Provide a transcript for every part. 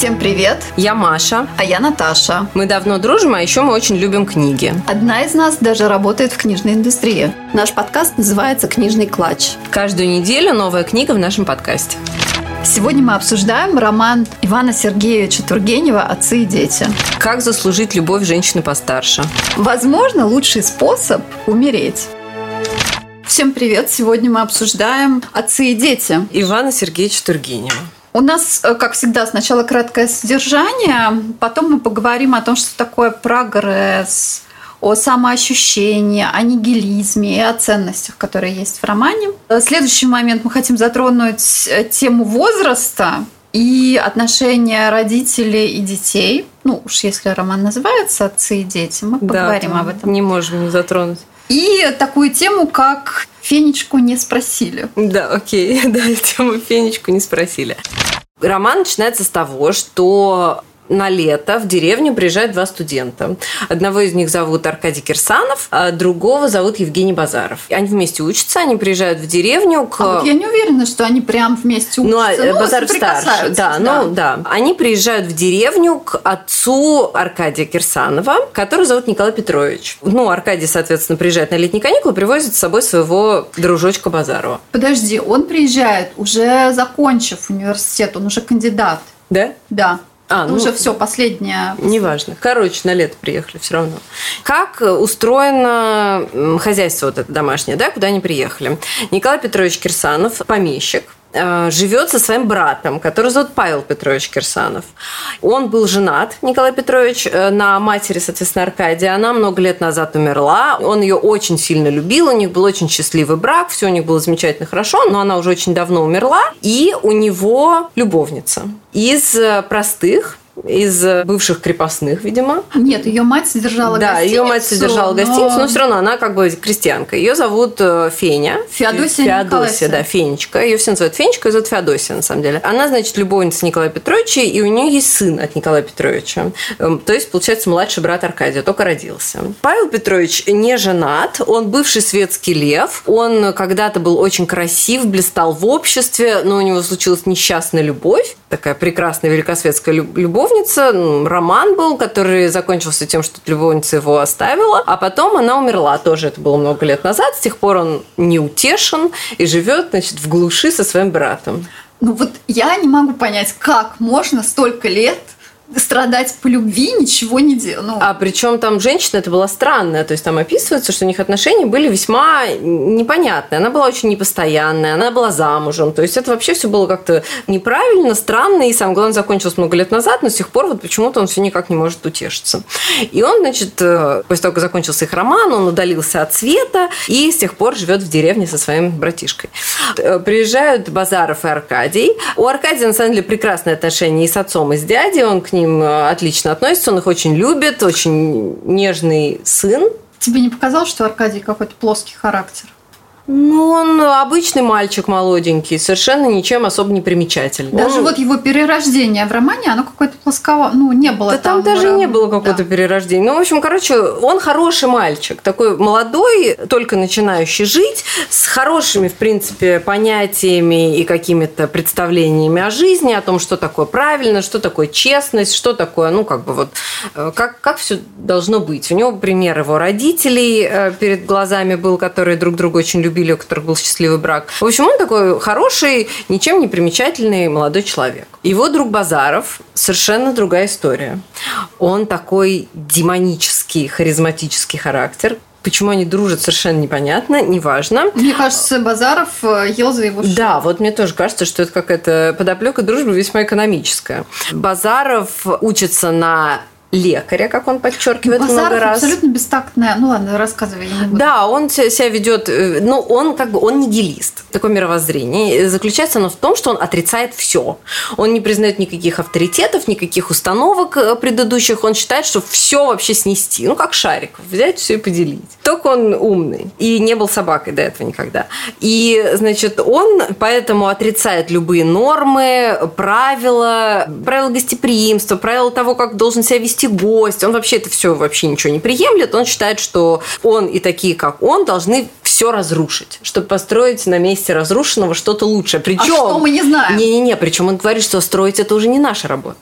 Всем привет! Я Маша. А я Наташа. Мы давно дружим, а еще мы очень любим книги. Одна из нас даже работает в книжной индустрии. Наш подкаст называется «Книжный клатч». Каждую неделю новая книга в нашем подкасте. Сегодня мы обсуждаем роман Ивана Сергеевича Тургенева «Отцы и дети». Как заслужить любовь женщины постарше? Возможно, лучший способ – умереть. Всем привет! Сегодня мы обсуждаем «Отцы и дети». Ивана Сергеевича Тургенева. У нас, э, как всегда, сначала краткое содержание, потом мы поговорим о том, что такое прогресс, о самоощущении, о нигилизме и о ценностях, которые есть в романе. В следующий момент мы хотим затронуть э, тему возраста и отношения родителей и детей. Ну, уж если роман называется «Отцы и дети», мы поговорим да, об этом. Не можем не затронуть. И такую тему, как Фенечку не спросили. Да, окей, да, тему Фенечку не спросили. Роман начинается с того, что на лето в деревню приезжают два студента. Одного из них зовут Аркадий Кирсанов, а другого зовут Евгений Базаров. Они вместе учатся, они приезжают в деревню к... А вот я не уверена, что они прям вместе ну, а, учатся. Ну, Базаров старше. Да, да, ну да. Они приезжают в деревню к отцу Аркадия Кирсанова, который зовут Николай Петрович. Ну, Аркадий, соответственно, приезжает на летние каникулы, привозит с собой своего дружочка Базарова. Подожди, он приезжает уже закончив университет, он уже кандидат. Да? Да. А, ну, уже все, последнее. Неважно. Короче, на лето приехали все равно. Как устроено хозяйство вот это домашнее, да, куда они приехали? Николай Петрович Кирсанов, помещик, Э, живет со своим братом, который зовут Павел Петрович Кирсанов. Он был женат, Николай Петрович, э, на матери, соответственно, Аркадия. Она много лет назад умерла. Он ее очень сильно любил, у них был очень счастливый брак, все у них было замечательно хорошо, но она уже очень давно умерла. И у него любовница из э, простых, из бывших крепостных, видимо. Нет, ее мать содержала да, гостиницу. Да, ее мать содержала но... гостиницу, но все равно она как бы крестьянка. Ее зовут э, Феня. Феодосия Феодосия, да, Фенечка. Ее все называют Фенечка, ее зовут Феодосия, на самом деле. Она, значит, любовница Николая Петровича, и у нее есть сын от Николая Петровича. Эм, то есть, получается, младший брат Аркадия, только родился. Павел Петрович не женат, он бывший светский лев. Он когда-то был очень красив, блистал в обществе, но у него случилась несчастная любовь, такая прекрасная великосветская любовь любовница, роман был, который закончился тем, что любовница его оставила, а потом она умерла. Тоже это было много лет назад. С тех пор он не утешен и живет, значит, в глуши со своим братом. Ну вот я не могу понять, как можно столько лет страдать по любви, ничего не делать. Ну. А причем там женщина это была странная, то есть там описывается, что у них отношения были весьма непонятные. Она была очень непостоянная, она была замужем, то есть это вообще все было как-то неправильно, странно, и самое главное закончилось много лет назад, но с тех пор вот почему-то он все никак не может утешиться. И он, значит, э, после того, как закончился их роман, он удалился от света и с тех пор живет в деревне со своим братишкой. Э, приезжают Базаров и Аркадий. У Аркадия, на самом деле, прекрасные отношения и с отцом, и с дядей, он к ним ним э, отлично относится, он их очень любит, очень нежный сын. Тебе не показалось, что Аркадий какой-то плоский характер? Ну, он обычный мальчик молоденький, совершенно ничем особо не примечательный. Даже он... вот его перерождение в романе, оно какое-то плосково, ну, не было да там. там даже не было какого-то да. перерождения. Ну, в общем, короче, он хороший мальчик, такой молодой, только начинающий жить, с хорошими, в принципе, понятиями и какими-то представлениями о жизни, о том, что такое правильно, что такое честность, что такое, ну, как бы вот, э, как, как все должно быть. У него пример его родителей э, перед глазами был, которые друг друга очень любили любили, у которых был счастливый брак. В общем, он такой хороший, ничем не примечательный молодой человек. Его друг Базаров совершенно другая история. Он такой демонический, харизматический характер, Почему они дружат, совершенно непонятно, неважно. Мне кажется, Базаров э, ел за его шею. Да, вот мне тоже кажется, что это какая-то подоплека дружбы весьма экономическая. Базаров учится на лекаря, как он подчеркивает Базаров много раз. абсолютно бестактная. Ну ладно, рассказывай. Да, он себя ведет, э, ну он как бы он нигилист. Такое мировоззрение. Заключается оно в том, что он отрицает все. Он не признает никаких авторитетов, никаких установок э, предыдущих. Он считает, что все вообще снести. Ну как шарик, взять все и поделить. Только он умный и не был собакой до этого никогда. И значит он поэтому отрицает любые нормы, правила, правила гостеприимства, правила того, как должен себя вести гость. Он вообще это все вообще ничего не приемлет. Он считает, что он и такие, как он, должны все разрушить, чтобы построить на месте разрушенного что-то лучшее. Причем, а что мы не знаем? Не-не-не, причем он говорит, что строить это уже не наша работа.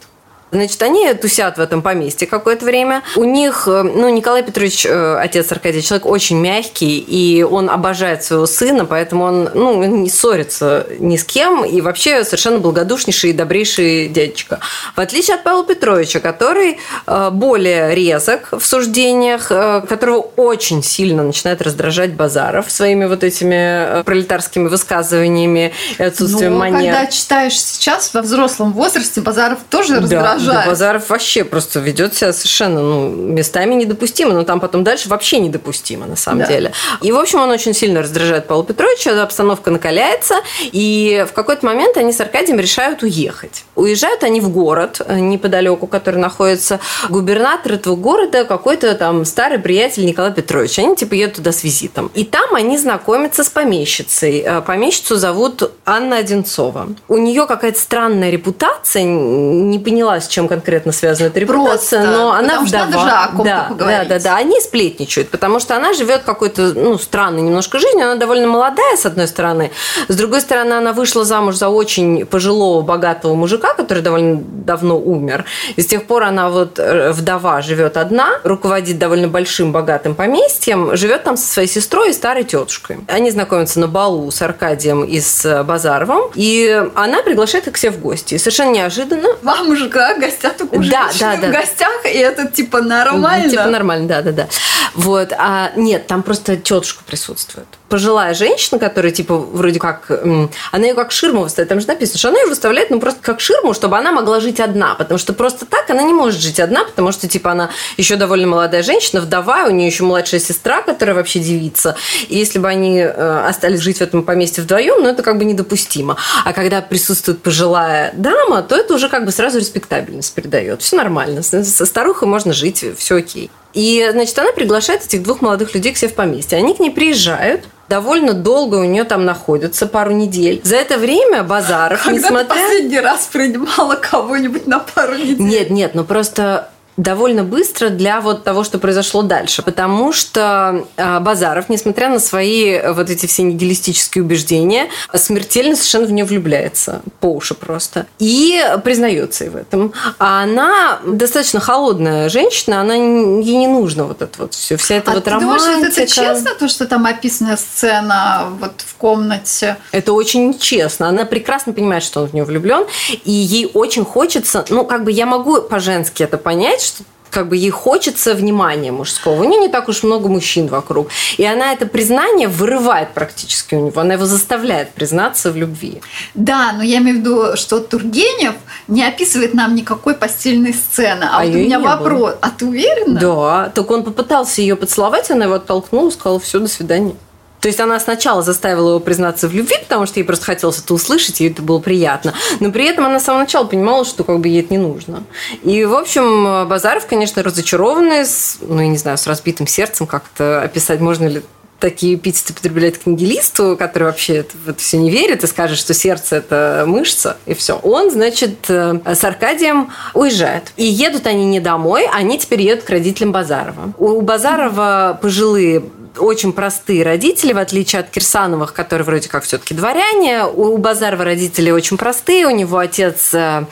Значит, они тусят в этом поместье какое-то время. У них, э, ну, Николай Петрович, э, отец Аркадия, человек очень мягкий, и он обожает своего сына, поэтому он, ну, не ссорится ни с кем, и вообще совершенно благодушнейший и добрейший дядечка. В отличие от Павла Петровича, который э, более резок в суждениях, которого очень сильно начинает раздражать Базаров своими вот этими пролетарскими высказываниями и отсутствием ну, манер. когда читаешь сейчас во взрослом возрасте, Базаров тоже раздражает да, Базаров вообще просто ведет себя совершенно, ну, местами недопустимо, но там потом дальше вообще недопустимо, на самом да. деле. И, в общем, он очень сильно раздражает Павла Петровича, обстановка накаляется, и в какой-то момент они с Аркадием решают уехать. Уезжают они в город э, неподалеку, который находится губернатор этого города, какой-то там старый приятель Николай Петрович. Они типа едут туда с визитом. И там они знакомятся с помещицей. Э, помещицу зовут Анна Одинцова. У нее какая-то странная репутация, не поняла, с чем конкретно связана эта репутация, Просто, но она вдова. Надо же о да, да, да, да, они сплетничают, потому что она живет какой-то, ну, странной немножко жизнью, она довольно молодая, с одной стороны, с другой стороны, она вышла замуж за очень пожилого, богатого мужика, который довольно давно умер, и с тех пор она вот э, вдова живет одна, руководит довольно большим, богатым поместьем, живет там со своей сестрой и старой тетушкой. Они знакомятся на балу с Аркадием и с Базаровым, и она приглашает их себе в гости. И совершенно неожиданно... Вам мужика только у да, да, да. в гостях, и это типа нормально. Типа нормально, да, да, да. Вот, а нет, там просто тетушка присутствует пожилая женщина, которая, типа, вроде как, она ее как ширму выставляет. Там же написано, что она ее выставляет, ну, просто как ширму, чтобы она могла жить одна. Потому что просто так она не может жить одна, потому что, типа, она еще довольно молодая женщина, вдова, у нее еще младшая сестра, которая вообще девица. И если бы они э, остались жить в этом поместье вдвоем, ну, это как бы недопустимо. А когда присутствует пожилая дама, то это уже как бы сразу респектабельность придает. Все нормально. Со старухой можно жить, все окей. И, значит, она приглашает этих двух молодых людей к себе в поместье. Они к ней приезжают, довольно долго у нее там находится, пару недель. За это время Базаров, Когда несмотря... ты последний раз принимала кого-нибудь на пару недель? Нет, нет, ну просто довольно быстро для вот того, что произошло дальше. Потому что а, Базаров, несмотря на свои вот эти все нигилистические убеждения, смертельно совершенно в нее влюбляется. По уши просто. И признается и в этом. А она достаточно холодная женщина, она ей не нужно вот это вот все, вся эта а вот ты романтика. Думаешь, это честно, то, что там описана сцена вот в комнате? Это очень честно. Она прекрасно понимает, что он в нее влюблен, и ей очень хочется, ну, как бы я могу по-женски это понять, что как бы ей хочется внимания мужского. У нее не так уж много мужчин вокруг. И она это признание вырывает практически у него. Она его заставляет признаться в любви. Да, но я имею в виду, что Тургенев не описывает нам никакой постельной сцены. А, а вот у меня вопрос. Было. А ты уверена? Да. Только он попытался ее поцеловать, она его оттолкнула, сказала, все, до свидания. То есть она сначала заставила его признаться в любви, потому что ей просто хотелось это услышать, ей это было приятно. Но при этом она с самого начала понимала, что как бы ей это не нужно. И, в общем, Базаров, конечно, разочарованный, с, ну, я не знаю, с разбитым сердцем, как-то описать можно ли такие эпитеты употребляет к нигилисту, который вообще в это все не верит и скажет, что сердце – это мышца, и все. Он, значит, э, с Аркадием уезжает. И едут они не домой, они теперь едут к родителям Базарова. У Базарова пожилые очень простые родители, в отличие от Кирсановых, которые вроде как все-таки дворяне. У Базарова родители очень простые. У него отец э,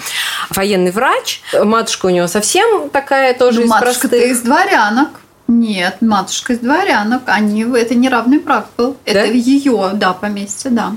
военный врач. Матушка у него совсем такая тоже ну, из матушка простых. из дворянок. Нет, матушка из дворянок. Они, это не равный брак был. Да? Это ее, да, поместье, да.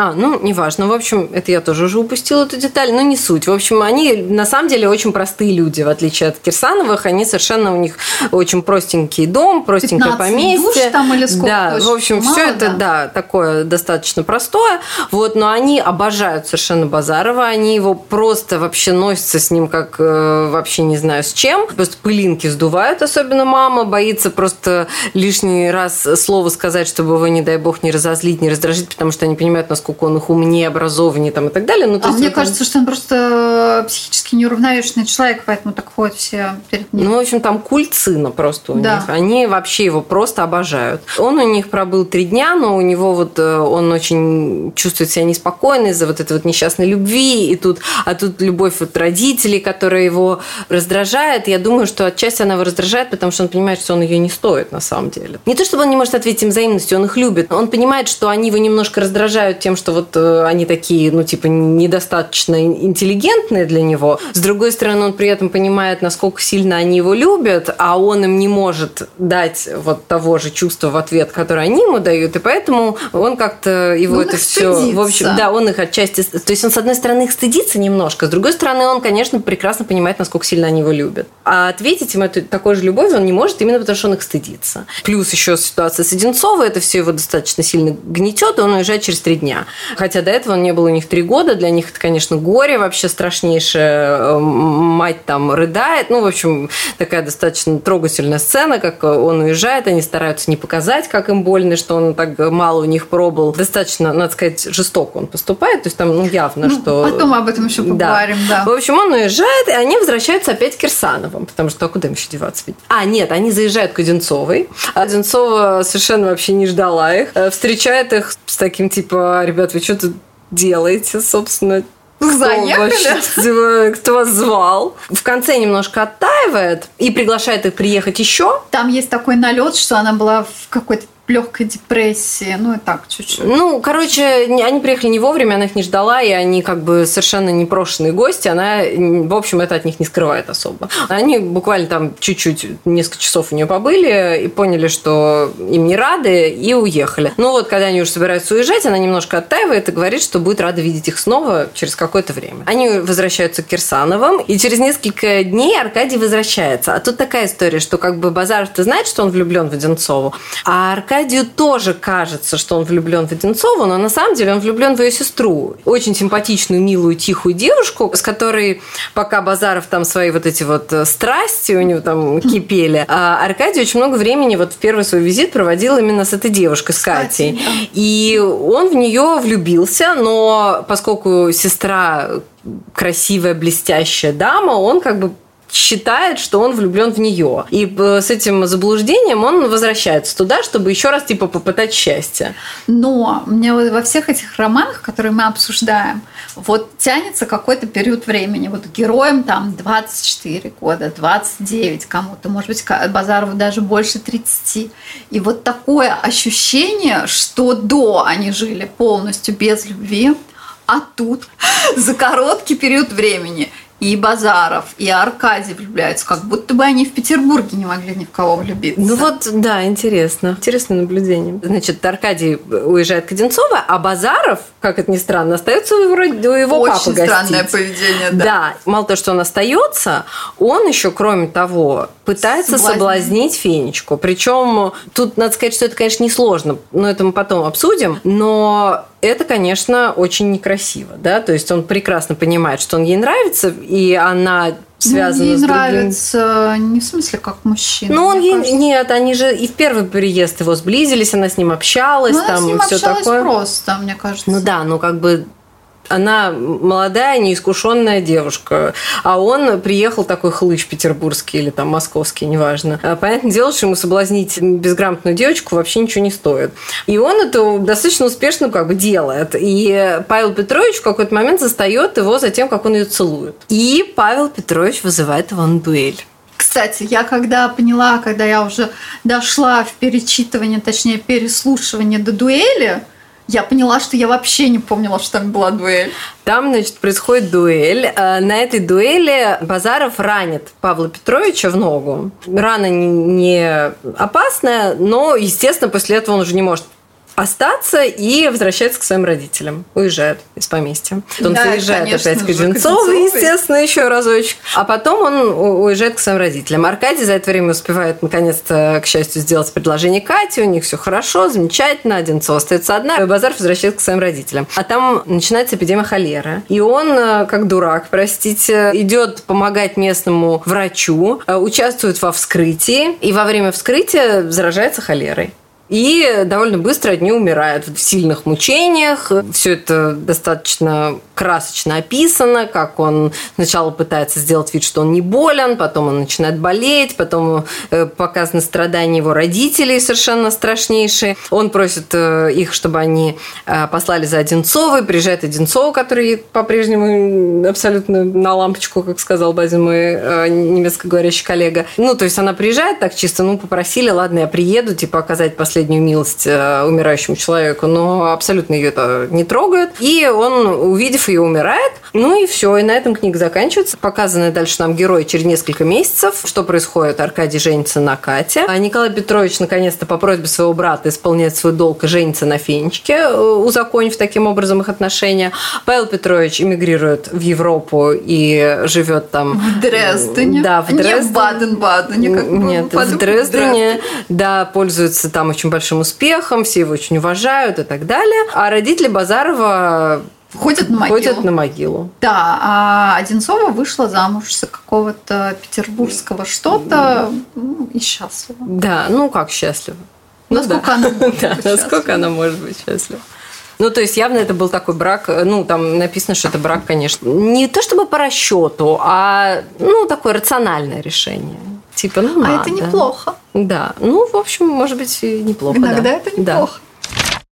А, ну, неважно. В общем, это я тоже уже упустила эту деталь, но не суть. В общем, они на самом деле очень простые люди, в отличие от Кирсановых. Они совершенно у них очень простенький дом, простенькое поместье. Душ там или сколько? Да, в общем, все это, да, такое достаточно простое. Вот, но они обожают совершенно Базарова. Они его просто вообще носятся с ним как э, вообще не знаю с чем. Просто пылинки сдувают, особенно мама. Боится просто лишний раз слово сказать, чтобы его, не дай бог, не разозлить, не раздражить, потому что они понимают, насколько насколько он их умнее, образованнее там, и так далее. Ну, а мне кажется, что он просто психически неуравновешенный человек, поэтому так ходят все перед ним. Ну, в общем, там культ сына просто у да. них. Они вообще его просто обожают. Он у них пробыл три дня, но у него вот э, он очень чувствует себя неспокойно из-за вот этой вот несчастной любви, и тут, а тут любовь вот родителей, которая его раздражает. Я думаю, что отчасти она его раздражает, потому что он понимает, что он ее не стоит на самом деле. Не то, чтобы он не может ответить им взаимностью, он их любит. Он понимает, что они его немножко раздражают тем, что вот э, они такие, ну, типа, недостаточно интеллигентные для него, с другой стороны, он при этом понимает, насколько сильно они его любят, а он им не может дать вот того же чувства в ответ, которое они ему дают, и поэтому он как-то его ну, это все... В общем, да, он их отчасти... То есть он, с одной стороны, их стыдится немножко, с другой стороны, он, конечно, прекрасно понимает, насколько сильно они его любят. А ответить им эту, такой же любовью он не может, именно потому что он их стыдится. Плюс еще ситуация с Одинцовой, это все его достаточно сильно гнетет, и он уезжает через три дня. Хотя до этого он не был у них три года, для них это, конечно, горе вообще страшнейшее. Э, мать там рыдает. Ну, в общем, такая достаточно трогательная сцена, как он уезжает, они стараются не показать, как им больно, что он так мало у них пробыл. Достаточно, надо сказать, жестоко он поступает, то есть там ну, явно, ну, что... Потом об этом еще поговорим, да. да. В общем, он уезжает, и они возвращаются опять к Кирсановым, потому что а куда им еще деваться? А, нет, они заезжают к Одинцовой. А Одинцова совершенно вообще не ждала их. Э, встречает их с таким типа, ребят, вы что тут делаете, собственно, Заехали. Кто вас звал? В конце немножко оттаивает и приглашает их приехать еще. Там есть такой налет, что она была в какой-то легкой депрессии, ну и так чуть-чуть. Ну, короче, они приехали не вовремя, она их не ждала, и они как бы совершенно непрошенные гости, она, в общем, это от них не скрывает особо. Они буквально там чуть-чуть, несколько часов у нее побыли и поняли, что им не рады, и уехали. Ну вот, когда они уже собираются уезжать, она немножко оттаивает и говорит, что будет рада видеть их снова через какое-то время. Они возвращаются к Кирсановым, и через несколько дней Аркадий возвращается. А тут такая история, что как бы Базаров-то знает, что он влюблен в Одинцову, а Аркадий Аркадию тоже кажется, что он влюблен в Одинцову, но на самом деле он влюблен в ее сестру. Очень симпатичную, милую, тихую девушку, с которой пока Базаров там свои вот эти вот э, страсти у него там кипели, а Аркадий очень много времени вот в первый свой визит проводил именно с этой девушкой, с Катей. И он в нее влюбился, но поскольку сестра красивая, блестящая дама, он как бы считает, что он влюблен в нее. И э, с этим заблуждением он возвращается туда, чтобы еще раз типа попытать счастье. Но мне во всех этих романах, которые мы обсуждаем, вот тянется какой-то период времени. Вот героям там 24 года, 29 кому-то, может быть, Базарову даже больше 30. И вот такое ощущение, что до они жили полностью без любви, а тут за короткий период времени и Базаров, и Аркадий влюбляются, как будто бы они в Петербурге не могли ни в кого влюбиться. Ну вот, да, интересно. Интересное наблюдение. Значит, Аркадий уезжает к Одинцово, а Базаров, как это ни странно, остается у его, у его Очень папы странное поведение, да. Да, мало того, что он остается, он еще, кроме того, пытается соблазнить, соблазнить Фенечку. Причем тут надо сказать, что это, конечно, несложно, но это мы потом обсудим, но это, конечно, очень некрасиво, да, то есть он прекрасно понимает, что он ей нравится, и она связана ну, ей с другим. нравится не в смысле как мужчина. Ну, он ей... Кажется... Нет, они же и в первый приезд его сблизились, она с ним общалась, ну, там она с ним все общалась такое. просто, мне кажется. Ну да, ну как бы она молодая, неискушенная девушка, а он приехал такой хлыщ петербургский или там московский, неважно. А, понятное дело, что ему соблазнить безграмотную девочку вообще ничего не стоит. И он это достаточно успешно как бы делает. И Павел Петрович в какой-то момент застает его за тем, как он ее целует. И Павел Петрович вызывает его на дуэль. Кстати, я когда поняла, когда я уже дошла в перечитывание, точнее переслушивание до дуэли, я поняла, что я вообще не помнила, что там была дуэль. Там, значит, происходит дуэль. Э, на этой дуэли Базаров ранит Павла Петровича в ногу. Рана не опасная, но, естественно, после этого он уже не может остаться и возвращается к своим родителям. Уезжает из поместья. Он да, заезжает конечно, опять к Одинцову, естественно, еще разочек. А потом он уезжает к своим родителям. Аркадий за это время успевает, наконец-то, к счастью, сделать предложение Кате. У них все хорошо, замечательно. Одинцова остается одна. И Базаров возвращается к своим родителям. А там начинается эпидемия холеры. И он, э, как дурак, простите, идет помогать местному врачу, э, участвует во вскрытии. И во время вскрытия заражается холерой и довольно быстро нее умирают в сильных мучениях. Все это достаточно красочно описано, как он сначала пытается сделать вид, что он не болен, потом он начинает болеть, потом э, показаны страдания его родителей совершенно страшнейшие. Он просит э, их, чтобы они э, послали за Одинцовой. Приезжает Одинцова, который по-прежнему абсолютно на лампочку, как сказал Базин, мой немецко говорящий коллега. Ну, то есть она приезжает так чисто, ну, попросили, ладно, я приеду, типа, оказать последний последнюю милость э, умирающему человеку, но абсолютно ее это не трогает. И он, увидев ее, умирает. Ну и все, и на этом книга заканчивается. Показаны дальше нам герои через несколько месяцев. Что происходит? Аркадий женится на Кате. А Николай Петрович наконец-то по просьбе своего брата исполняет свой долг и женится на Фенечке, э, узаконив таким образом их отношения. Павел Петрович эмигрирует в Европу и живет там... В Дрездене. Да, в Дрездене. Не в Баден-Бадене. Нет, в Дрездене. Да, пользуется там очень большим успехом, все его очень уважают и так далее. А родители Базарова Ходят на могилу. Ходят на могилу. Да, а Одинцова вышла замуж за какого-то петербургского что-то ну, и счастлива. Да, ну как счастлива? Насколько ну, да. она может да, быть Насколько она может быть счастлива? Ну, то есть явно это был такой брак, ну, там написано, что это брак, конечно, не то чтобы по расчету, а, ну, такое рациональное решение. Типа, ну, А надо. это неплохо. Да, ну, в общем, может быть, неплохо. Иногда да. это неплохо.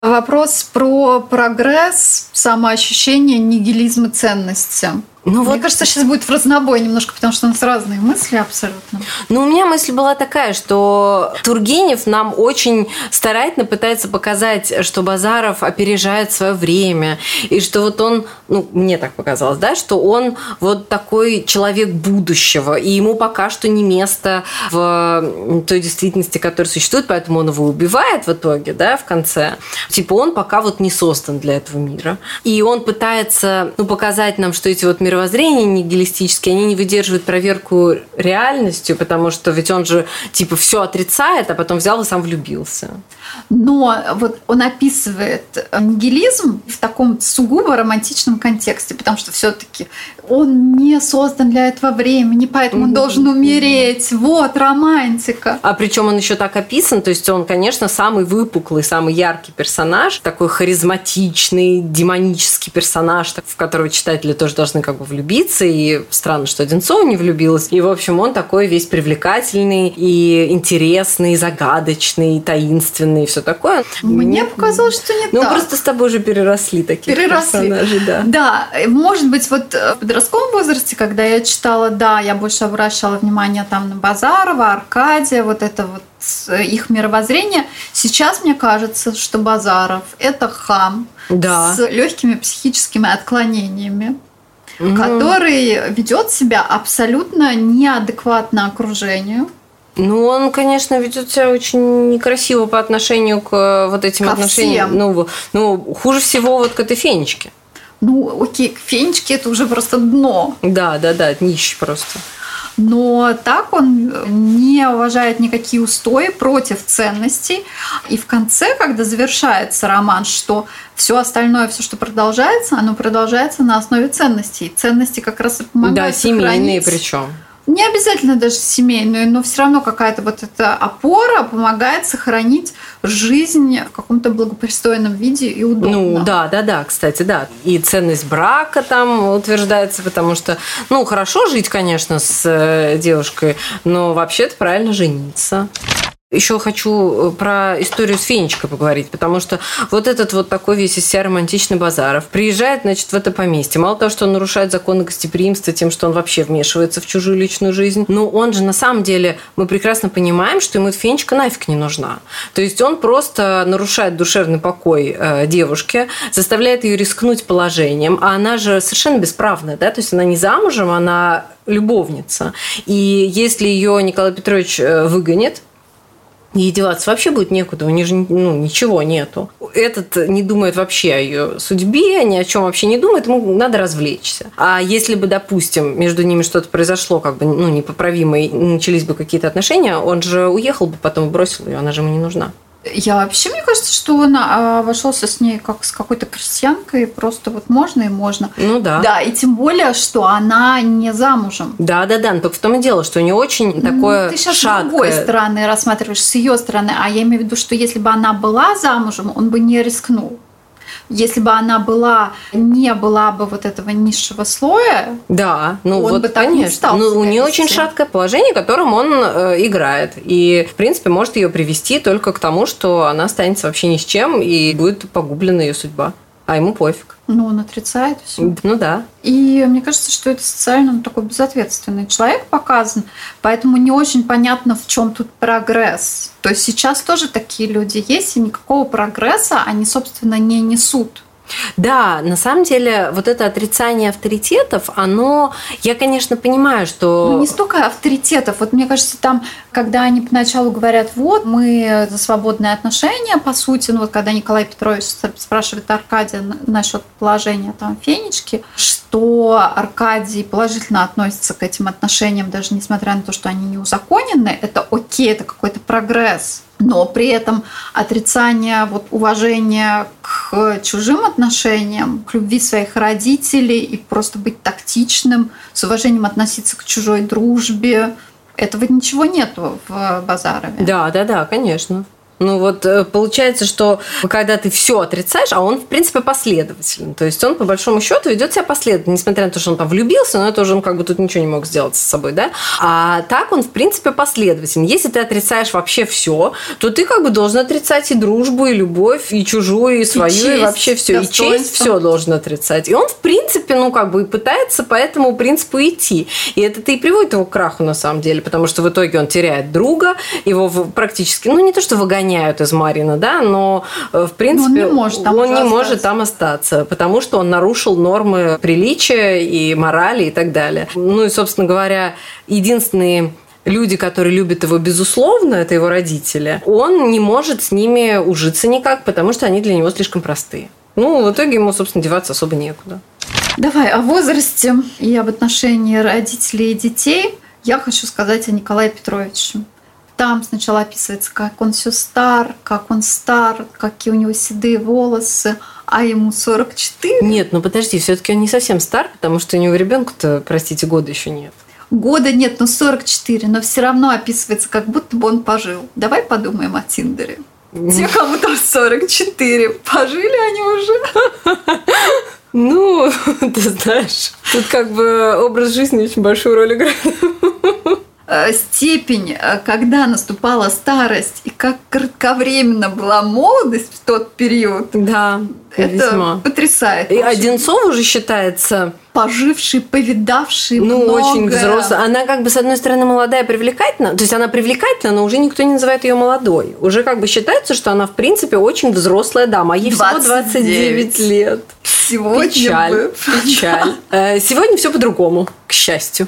Да. Вопрос про прогресс, самоощущение, нигилизм и ценности. Ну, Мне вот... кажется, сейчас будет в разнобой немножко, потому что у нас разные мысли абсолютно. Ну, у меня мысль была такая, что Тургенев нам очень старательно пытается показать, что Базаров опережает свое время, и что вот он, ну, мне так показалось, да, что он вот такой человек будущего, и ему пока что не место в той действительности, которая существует, поэтому он его убивает в итоге, да, в конце. Типа он пока вот не создан для этого мира. И он пытается, ну, показать нам, что эти вот мировоззрения нигилистические, они не выдерживают проверку реальностью, потому что ведь он же типа все отрицает, а потом взял и сам влюбился. Но вот он описывает нигилизм в таком сугубо романтичном контексте, потому что все-таки он не создан для этого времени, поэтому он должен умереть. Вот романтика. А причем он еще так описан, то есть он, конечно, самый выпуклый, самый яркий персонаж, такой харизматичный, демонический персонаж, в которого читатели тоже должны как бы влюбиться, и странно, что Одинцова не влюбилась. И, в общем, он такой весь привлекательный и интересный, загадочный, таинственный и все такое. Мне показалось, что не ну, так. Ну, просто с тобой уже переросли такие переросли. персонажи, да. Да, может быть, вот в подростковом возрасте, когда я читала, да, я больше обращала внимание там на Базарова, Аркадия, вот это вот их мировоззрение. Сейчас мне кажется, что Базаров это хам да. с легкими психическими отклонениями угу. который ведет себя абсолютно неадекватно окружению. Ну, он, конечно, ведет себя очень некрасиво по отношению к э, вот этим Ко отношениям. Всем. Ну, ну, хуже всего вот к этой фенечке. Ну, окей, к фенечке это уже просто дно. Да, да, да, нищий просто но так он не уважает никакие устои против ценностей. И в конце, когда завершается роман, что все остальное, все, что продолжается, оно продолжается на основе ценностей. Ценности как раз и помогают Да, семейные причем не обязательно даже семейную, но все равно какая-то вот эта опора помогает сохранить жизнь в каком-то благопристойном виде и удобно. Ну да, да, да, кстати, да. И ценность брака там утверждается, потому что, ну, хорошо жить, конечно, с э, девушкой, но вообще-то правильно жениться. Еще хочу э, про историю с Фенечкой поговорить, потому что вот этот вот такой весь из себя романтичный Базаров приезжает, значит, в это поместье. Мало того, что он нарушает законы гостеприимства тем, что он вообще вмешивается в чужую личную жизнь, но он же на самом деле, мы прекрасно понимаем, что ему эта Фенечка нафиг не нужна. То есть он просто нарушает душевный покой э, девушки, заставляет ее рискнуть положением, а она же совершенно бесправная, да, то есть она не замужем, она любовница. И если ее Николай Петрович э, выгонит, Ей деваться вообще будет некуда, у нее же ну, ничего нету. Этот не думает вообще о ее судьбе, ни о чем вообще не думает, ему надо развлечься. А если бы, допустим, между ними что-то произошло, как бы ну, непоправимо, и начались бы какие-то отношения, он же уехал бы потом и бросил ее, она же ему не нужна. Я вообще, мне кажется, что он а, обошелся с ней как с какой-то крестьянкой, просто вот можно и можно. Ну да. Да, и тем более, что она не замужем. Да, да, да, но только в том и дело, что у нее очень такое Ты сейчас шаткое... с другой стороны рассматриваешь, с ее стороны, а я имею в виду, что если бы она была замужем, он бы не рискнул если бы она была, не была бы вот этого низшего слоя, да, ну он вот, бы так конечно. не стал. Ну, у нее очень шаткое положение, которым он э, играет. И, в принципе, может ее привести только к тому, что она останется вообще ни с чем и будет погублена ее судьба. А ему пофиг. Ну, он отрицает все. Ну да. И мне кажется, что это социально ну, такой безответственный человек показан, поэтому не очень понятно, в чем тут прогресс. То есть сейчас тоже такие люди есть, и никакого прогресса они, собственно, не несут. Да, на самом деле вот это отрицание авторитетов, оно, я, конечно, понимаю, что... Ну, не столько авторитетов. Вот мне кажется, там, когда они поначалу говорят, вот, мы за свободные отношения, по сути, ну вот когда Николай Петрович спрашивает Аркадия насчет положения там Фенечки, что Аркадий положительно относится к этим отношениям, даже несмотря на то, что они не узаконены, это окей, это какой-то прогресс но при этом отрицание вот, уважения к чужим отношениям, к любви своих родителей и просто быть тактичным, с уважением относиться к чужой дружбе, этого ничего нету в Базарове. Да, да, да, конечно. Ну вот э, получается, что когда ты все отрицаешь, а он в принципе последовательный, то есть он по большому счету ведет себя последовательно, несмотря на то, что он там влюбился, но это уже он как бы тут ничего не мог сделать с собой, да. А так он в принципе последовательный. Если ты отрицаешь вообще все, то ты как бы должен отрицать и дружбу, и любовь, и чужую, и свою, и, честь, и вообще все, и честь все должен отрицать. И он в принципе, ну как бы пытается по этому принципу идти. И это-то и приводит его к краху на самом деле, потому что в итоге он теряет друга, его практически, ну не то что выгоняет выгоняют из Марина, да, но э, в принципе он не может там, он не может там остаться, потому что он нарушил нормы приличия и морали и так далее. Ну и, собственно говоря, единственные люди, которые любят его безусловно, это его родители, он не может с ними ужиться никак, потому что они для него слишком простые. Ну, в итоге ему, собственно, деваться особо некуда. Давай о возрасте и об отношении родителей и детей я хочу сказать о Николае Петровиче. Там сначала описывается, как он все стар, как он стар, какие у него седые волосы, а ему 44. Нет, ну подожди, все-таки он не совсем стар, потому что у него ребенка-то, простите, года еще нет. Года нет, но 44, но все равно описывается, как будто бы он пожил. Давай подумаем о Тиндере. Те, кому там 44, пожили они уже? Ну, ты знаешь, тут как бы образ жизни очень большую роль играет. Э, степень, э, когда наступала старость и как кратковременно была молодость в тот период. Да, это весьма. потрясает. И Одинцов уже считается поживший, повидавший ну, много. очень взрослая. Она как бы, с одной стороны, молодая, привлекательна. То есть она привлекательна, но уже никто не называет ее молодой. Уже как бы считается, что она, в принципе, очень взрослая дама. А ей 29. всего 29 лет. Сегодня печаль, бы. печаль. Э, сегодня все по-другому, к счастью.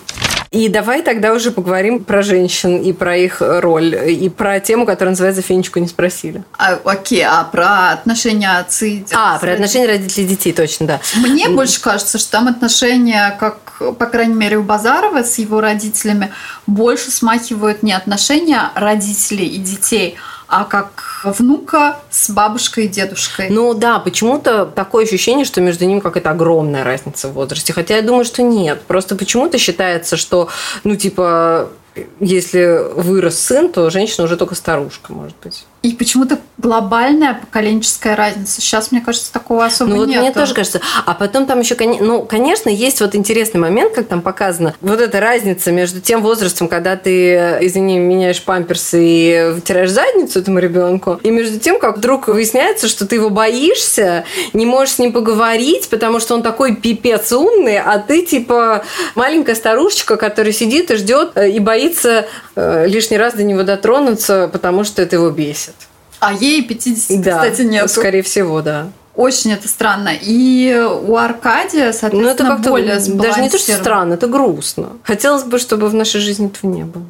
И давай тогда уже поговорим про женщин и про их роль, и про тему, которая называется «Фенечку не спросили». А, окей, а про отношения отцы А, про отношения родителей и детей, точно, да. Мне больше кажется, что там отношения, как, по крайней мере, у Базарова с его родителями, больше смахивают не отношения родителей и детей, а как внука с бабушкой и дедушкой. Ну да, почему-то такое ощущение, что между ними какая-то огромная разница в возрасте. Хотя я думаю, что нет. Просто почему-то считается, что, ну, типа, если вырос сын, то женщина уже только старушка, может быть. И почему-то глобальная поколенческая разница. Сейчас, мне кажется, такого особо ну, вот нет. Мне тоже кажется. А потом там еще, ну, конечно, есть вот интересный момент, как там показано, вот эта разница между тем возрастом, когда ты, извини, меняешь памперсы и вытираешь задницу этому ребенку, и между тем, как вдруг выясняется, что ты его боишься, не можешь с ним поговорить, потому что он такой пипец умный, а ты типа маленькая старушечка, которая сидит и ждет э, и боится э, лишний раз до него дотронуться, потому что это его бесит. А ей 50, да, кстати, нет. Скорее всего, да. Очень это странно. И у Аркадия, соответственно, ну, это как-то более Даже не то, что странно, это грустно. Хотелось бы, чтобы в нашей жизни этого не было.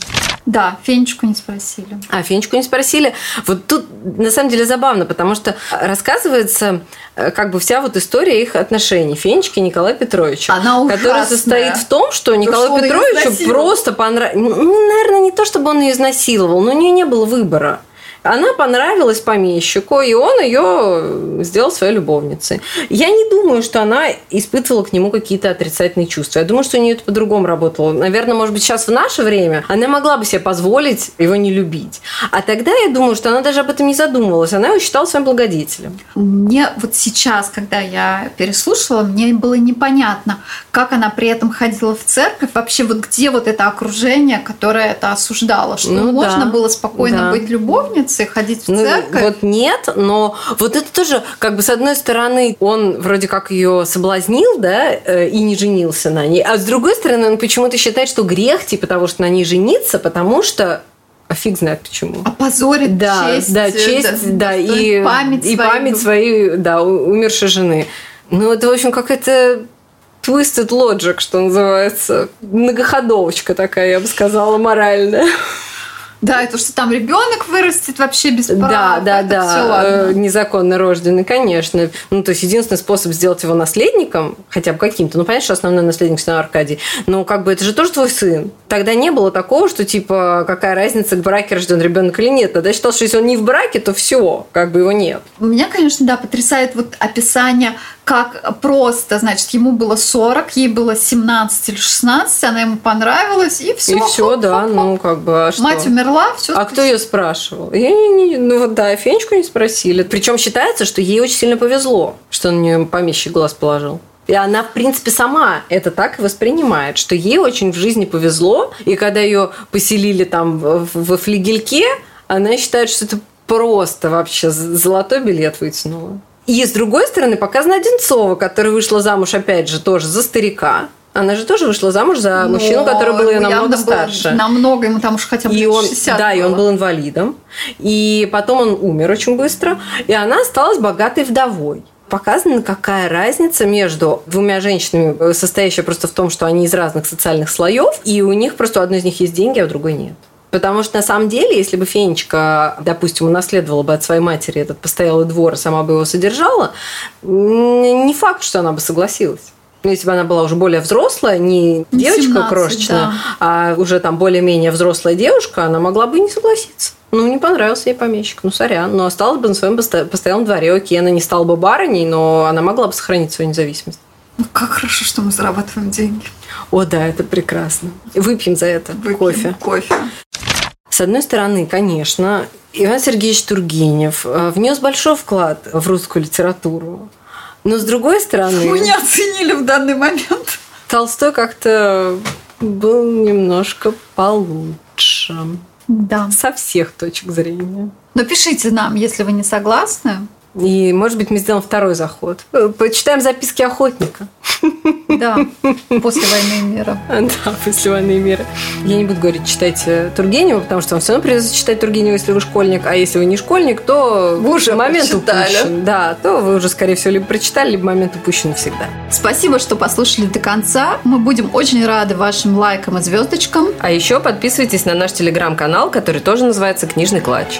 Да, Фенечку не спросили. А, Фенечку не спросили. Вот тут на самом деле забавно, потому что рассказывается э, как бы вся вот история их отношений Фенечки и Николая Петровича. Она ужасная. Которая состоит в том, что Николаю Петровичу просто понравилось... Ну, наверное, не то, чтобы он ее изнасиловал, но у нее не было выбора. Она понравилась помещику, и он ее сделал своей любовницей. Я не думаю, что она испытывала к нему какие-то отрицательные чувства. Я думаю, что у нее это по-другому работало. Наверное, может быть, сейчас в наше время она могла бы себе позволить его не любить. А тогда я думаю, что она даже об этом не задумывалась. Она его считала своим благодетелем. Мне вот сейчас, когда я переслушала, мне было непонятно, как она при этом ходила в церковь. Вообще, вот где вот это окружение, которое это осуждало, что ну, можно да. было спокойно да. быть любовницей, и ходить в Ну, церковь. вот нет, но вот это тоже, как бы, с одной стороны, он вроде как ее соблазнил, да, э, и не женился на ней, а с другой стороны, он почему-то считает, что грех, типа того, что на ней жениться, потому что а фиг знает почему. Опозорит Да, честь. да, э, честь, да, достоин- и память и свою. память своей, да, умершей жены. Ну, это, в общем, какая-то twisted logic, что называется. Многоходовочка такая, я бы сказала, моральная. Да, это что там ребенок вырастет вообще без прав. Да, да, да. всё ладно. э, Незаконно рожденный, конечно. Ну, то есть единственный способ сделать его наследником, хотя бы каким-то, ну, понятно, что основной наследник все равно Аркадий, но как бы это же тоже твой сын. Тогда не было такого, что типа какая разница, в браке рожден ребенок или нет. Тогда считал, что если он не в браке, то все, как бы его нет. Меня, конечно, да, потрясает вот описание, как просто, значит, ему было 40, ей было 17 или 16, она ему понравилась, и все. И все, да, ну как бы. А что? Мать умерла, все. А кто ее спрашивал? Я не, не- ну вот да, Фенечку не спросили. Причем считается, что ей очень сильно повезло, что на нее помещик глаз положил. И она, в принципе, сама это так и воспринимает, что ей очень в жизни повезло, и когда ее поселили там в- во флигельке, она считает, что это просто вообще золотой билет вытянула. И с другой стороны показана Одинцова, которая вышла замуж, опять же, тоже за старика. Она же тоже вышла замуж за мужчину, который был ее намного было старше. Намного, ему там уж хотя бы И он, 60 да, и он было. был инвалидом. И потом он умер очень быстро. И она осталась богатой вдовой. Показана, какая разница между двумя женщинами, э, состоящая просто в том, что они из разных социальных слоев, и у них просто у одной из них есть деньги, а у другой нет. Потому что на самом деле, если бы Фенечка, допустим, унаследовала бы от своей матери этот постоялый двор, и сама бы его содержала, не факт, что она бы согласилась. Ну, Если бы она была уже более взрослая, не девочка 17, крошечная, да. а уже там более-менее взрослая девушка, она могла бы и не согласиться. Ну, не понравился ей помещик, ну, сорян. Но осталась бы на своем посто- постоялом дворе. Окей, она не стала бы барыней, но она могла бы сохранить свою независимость. Ну, как хорошо, что мы зарабатываем деньги. О, да, это прекрасно. Выпьем за это Выпьем кофе. Кофе. С одной стороны, конечно, Иван Сергеевич Тургенев э, внес большой вклад в русскую литературу. Но с другой стороны, Мы не оценили в данный момент. Толстой как-то был немножко получше. Да. Со всех точек зрения. Но пишите нам, если вы не согласны. И, может быть, мы сделаем второй заход. Э, Почитаем записки охотника. Да, после войны и мира. Да, после войны и мира. Я не буду говорить, читайте Тургенева, потому что вам все равно придется читать Тургенева, если вы школьник. А если вы не школьник, то Вы уже момент прочитали. упущен. Да, то вы уже, скорее всего, либо прочитали, либо момент упущен навсегда. Спасибо, что послушали до конца. Мы будем очень рады вашим лайкам и звездочкам. А еще подписывайтесь на наш телеграм-канал, который тоже называется «Книжный клатч».